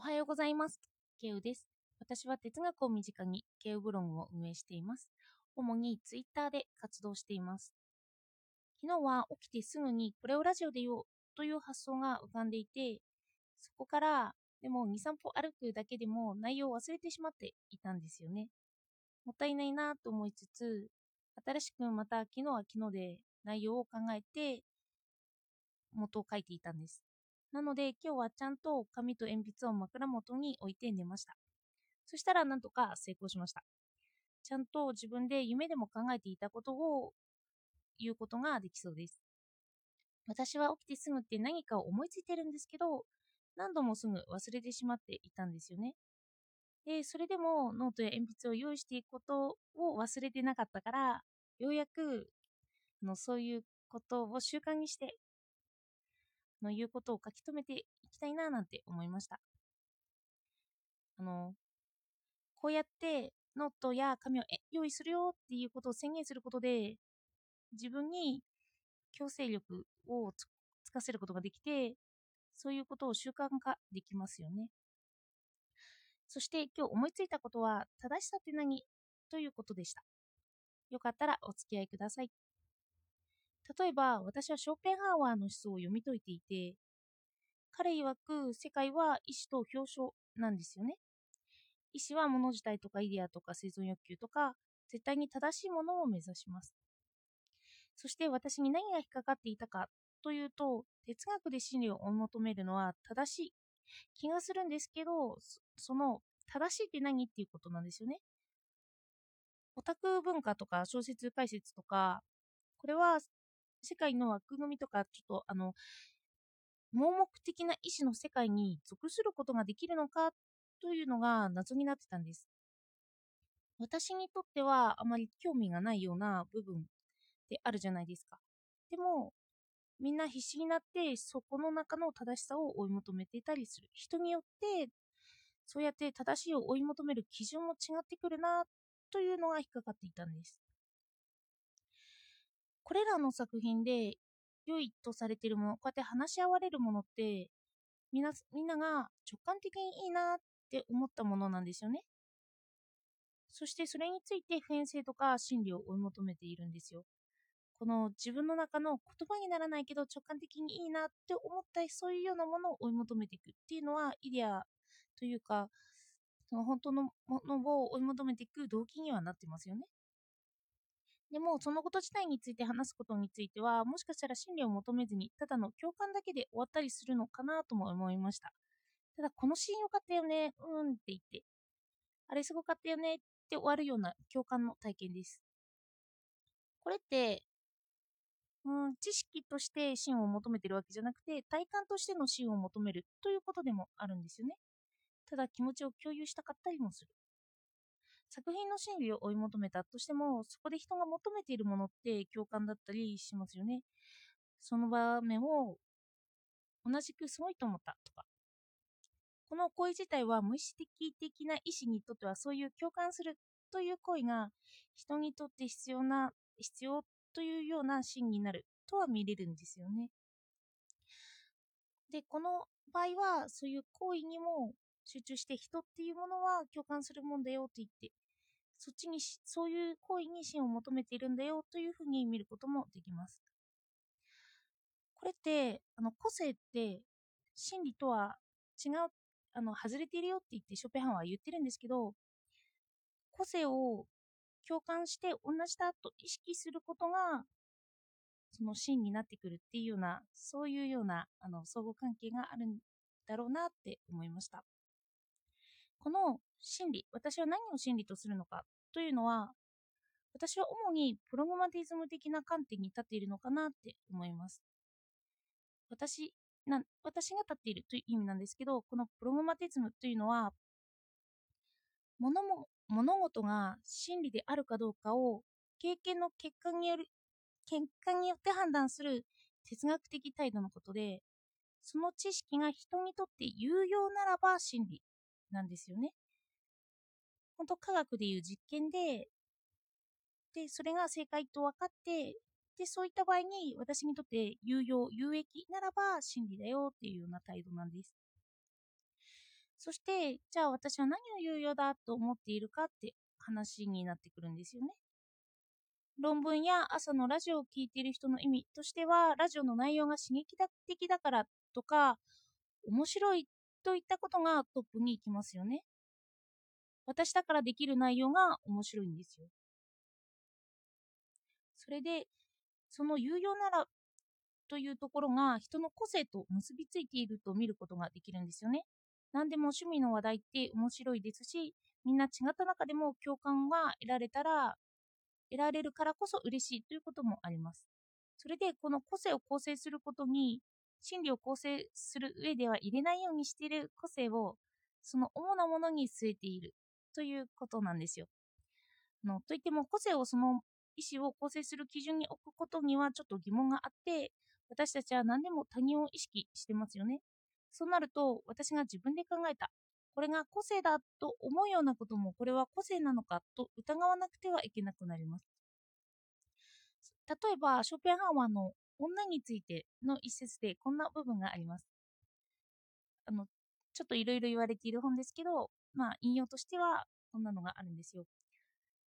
おはようございます。ケウです。私は哲学を身近にケウブログを運営しています。主にツイッターで活動しています。昨日は起きてすぐにこれをラジオで言おうという発想が浮かんでいて、そこからでも2、3歩歩くだけでも内容を忘れてしまっていたんですよね。もったいないなと思いつつ、新しくまた昨日は昨日で内容を考えて元を書いていたんです。なので今日はちゃんと紙と鉛筆を枕元に置いて寝ました。そしたらなんとか成功しました。ちゃんと自分で夢でも考えていたことを言うことができそうです。私は起きてすぐって何かを思いついてるんですけど、何度もすぐ忘れてしまっていたんですよね。で、それでもノートや鉛筆を用意していくことを忘れてなかったから、ようやくのそういうことを習慣にしての言うことを書き留めていきたいななんて思いました。あの、こうやってノートや紙を用意するよっていうことを宣言することで、自分に強制力をつつかせることができて、そういうことを習慣化できますよね。そして今日思いついたことは、正しさって何？ということでした。よかったらお付き合いください。例えば、私はショーペンハーワーの思想を読み解いていて、彼曰く世界は意志と表彰なんですよね。意志は物自体とかイデアとか生存欲求とか、絶対に正しいものを目指します。そして私に何が引っかかっていたかというと、哲学で真理を追い求めるのは正しい気がするんですけど、その正しいって何っていうことなんですよね。オタク文化とか小説解説とか、これは世界の枠組みとか、ちょっとあの、盲目的な意志の世界に属することができるのかというのが謎になってたんです。私にとってはあまり興味がないような部分であるじゃないですか。でも、みんな必死になってそこの中の正しさを追い求めていたりする。人によってそうやって正しいを追い求める基準も違ってくるなというのが引っかかっていたんです。これらの作品で良いとされているもの、こうやって話し合われるものってみんなみんなが直感的にいいなって思ったものなんですよね。そしてそれについて普遍性とか真理を追い求めているんですよ。この自分の中の言葉にならないけど直感的にいいなって思ったそういうようなものを追い求めていくっていうのはイデアというかその本当のものを追い求めていく動機にはなってますよね。でもそのこと自体について話すことについてはもしかしたら真理を求めずにただの共感だけで終わったりするのかなとも思いました。ただこのシーン良かったよね、うんって言って、あれすごかったよねって終わるような共感の体験です。これってうん、知識として真を求めてるわけじゃなくて体感としての真を求めるということでもあるんですよね。ただ気持ちを共有したかったりもする。作品の真理を追い求めたとしてもそこで人が求めているものって共感だったりしますよね。その場面を同じくすごいと思ったとか。この行為自体は無意識的な意思にとってはそういう共感するという行為が人にとって必要な必要というようなシーンになるとは見れるんですよね。で、この場合はそういう行為にも集中して人っていうものは共感するもんだよと言って、そっちにしそういう行為に真を求めているんだよというふうに見ることもできます。これって、あの個性って真理とは違う、あの外れているよって言ってショペハンは言ってるんですけど、個性を共感して同じだと意識することがその真になってくるっていうようなそういうようなあの相互関係があるんだろうなって思いましたこの真理私は何を真理とするのかというのは私は主にプログマティズム的な観点に立っているのかなって思います私な私が立っているという意味なんですけどこのプログマティズムというのは物も物事が真理であるかどうかを経験の結果による結果によって判断する哲学的態度のことでその知識が人にとって有用ならば真理なんですよね。本当科学でいう実験ででそれが正解と分かってでそういった場合に私にとって有用有益ならば真理だよっていうような態度なんです。そして、じゃあ私は何を有用だと思っているかって話になってくるんですよね。論文や朝のラジオを聴いている人の意味としては、ラジオの内容が刺激的だからとか、面白いといったことがトップに行きますよね。私だからできる内容が面白いんですよ。それで、その有用ならというところが人の個性と結びついていると見ることができるんですよね。何でも趣味の話題って面白いですし、みんな違った中でも共感が得られたら、得られるからこそ嬉しいということもあります。それで、この個性を構成することに、心理を構成する上では入れないようにしている個性を、その主なものに据えているということなんですよ。のといっても、個性をその意思を構成する基準に置くことにはちょっと疑問があって、私たちは何でも他人を意識してますよね。そうなると、私が自分で考えた。これが個性だと思うようなことも、これは個性なのかと疑わなくてはいけなくなります。例えば、ショーペンハワーの女についての一節でこんな部分があります。あの、ちょっといろいろ言われている本ですけど、まあ、引用としてはこんなのがあるんですよ。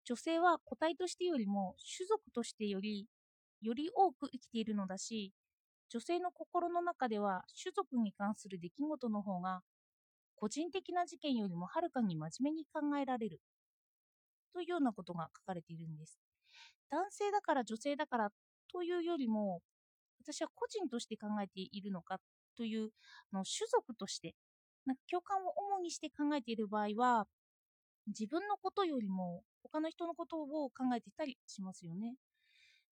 女性は個体としてよりも種族としてより、より多く生きているのだし、女性の心の中では種族に関する出来事の方が個人的な事件よりもはるかに真面目に考えられるというようなことが書かれているんです。男性だから女性だからというよりも私は個人として考えているのかというあの種族としてなんか共感を主にして考えている場合は自分のことよりも他の人のことを考えていたりしますよね。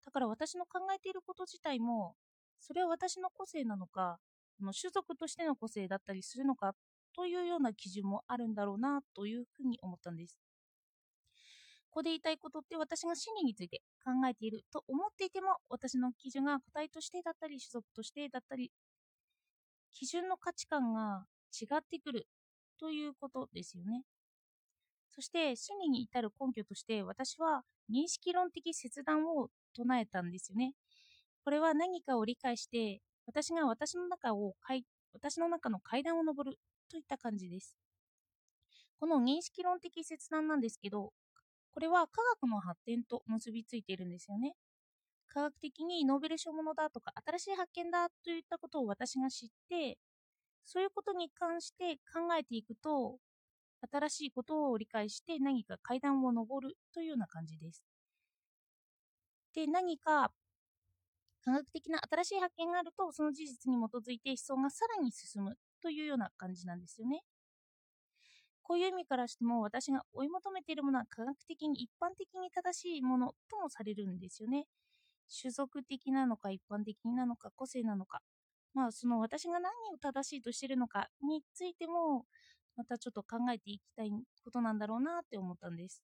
だから私の考えていること自体もそれは私の個性なのか、種族としての個性だったりするのかというような基準もあるんだろうなというふうに思ったんです。ここで言いたいことって私が心理について考えていると思っていても私の基準が個体としてだったり種族としてだったり基準の価値観が違ってくるということですよね。そして心理に至る根拠として私は認識論的切断を唱えたんですよね。これは何かを理解して、私が私の中を私の中の階段を上るといった感じです。この認識論的切断なんですけど、これは科学の発展と結びついているんですよね。科学的にノーベル賞ものだとか新しい発見だといったことを私が知って、そういうことに関して考えていくと、新しいことを理解して何か階段を上るというような感じです。で、何か科学的な新しい発見があると、その事実に基づいて思想がさらに進むというような感じなんですよね。こういう意味からしても、私が追い求めているものは科学的に一般的に正しいものともされるんですよね。種族的なのか一般的なのか個性なのか。まあ、その私が何を正しいとしているのかについても、またちょっと考えていきたいことなんだろうなって思ったんです。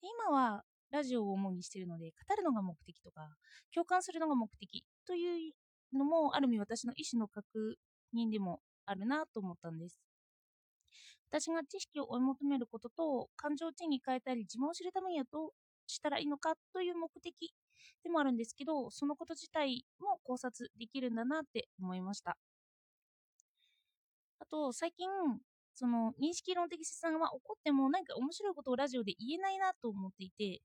で今はラジオを主にしているので、語るのが目的とか、共感するのが目的というのも、ある意味私の意思の確認でもあるなと思ったんです。私が知識を追い求めることと、感情を地に変えたり、自分を知るためにはどうしたらいいのかという目的でもあるんですけど、そのこと自体も考察できるんだなって思いました。あと、最近、その認識論的切断が起こっても何か面白いことをラジオで言えないなと思っていて、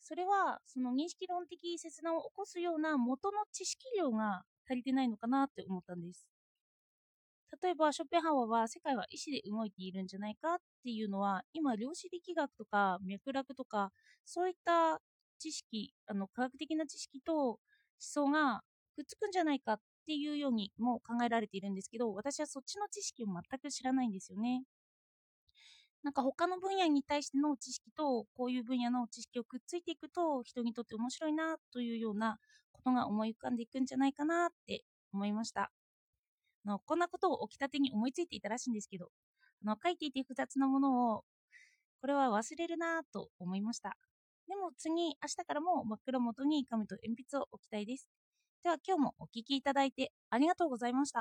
それはその認識論的切断を起こすような元の知識量が足りてないのかなって思ったんです。例えば、ショッペンハワーは世界は意志で動いているんじゃないかっていうのは、今、量子力学とか脈絡とか、そういった知識、あの科学的な知識と思想がくっつくんじゃないかっていうようにも考えられているんですけど、私はそっちの知識を全く知らないんですよね。なんか他の分野に対しての知識とこういう分野の知識をくっついていくと人にとって面白いなというようなことが思い浮かんでいくんじゃないかなって思いました。のこんなことを起きたてに思いついていたらしいんですけど、あの書いていて複雑なものをこれは忘れるなと思いました。でも次、明日からも真っ黒元に紙と鉛筆を置きたいです。では今日もお聴きいただいてありがとうございました。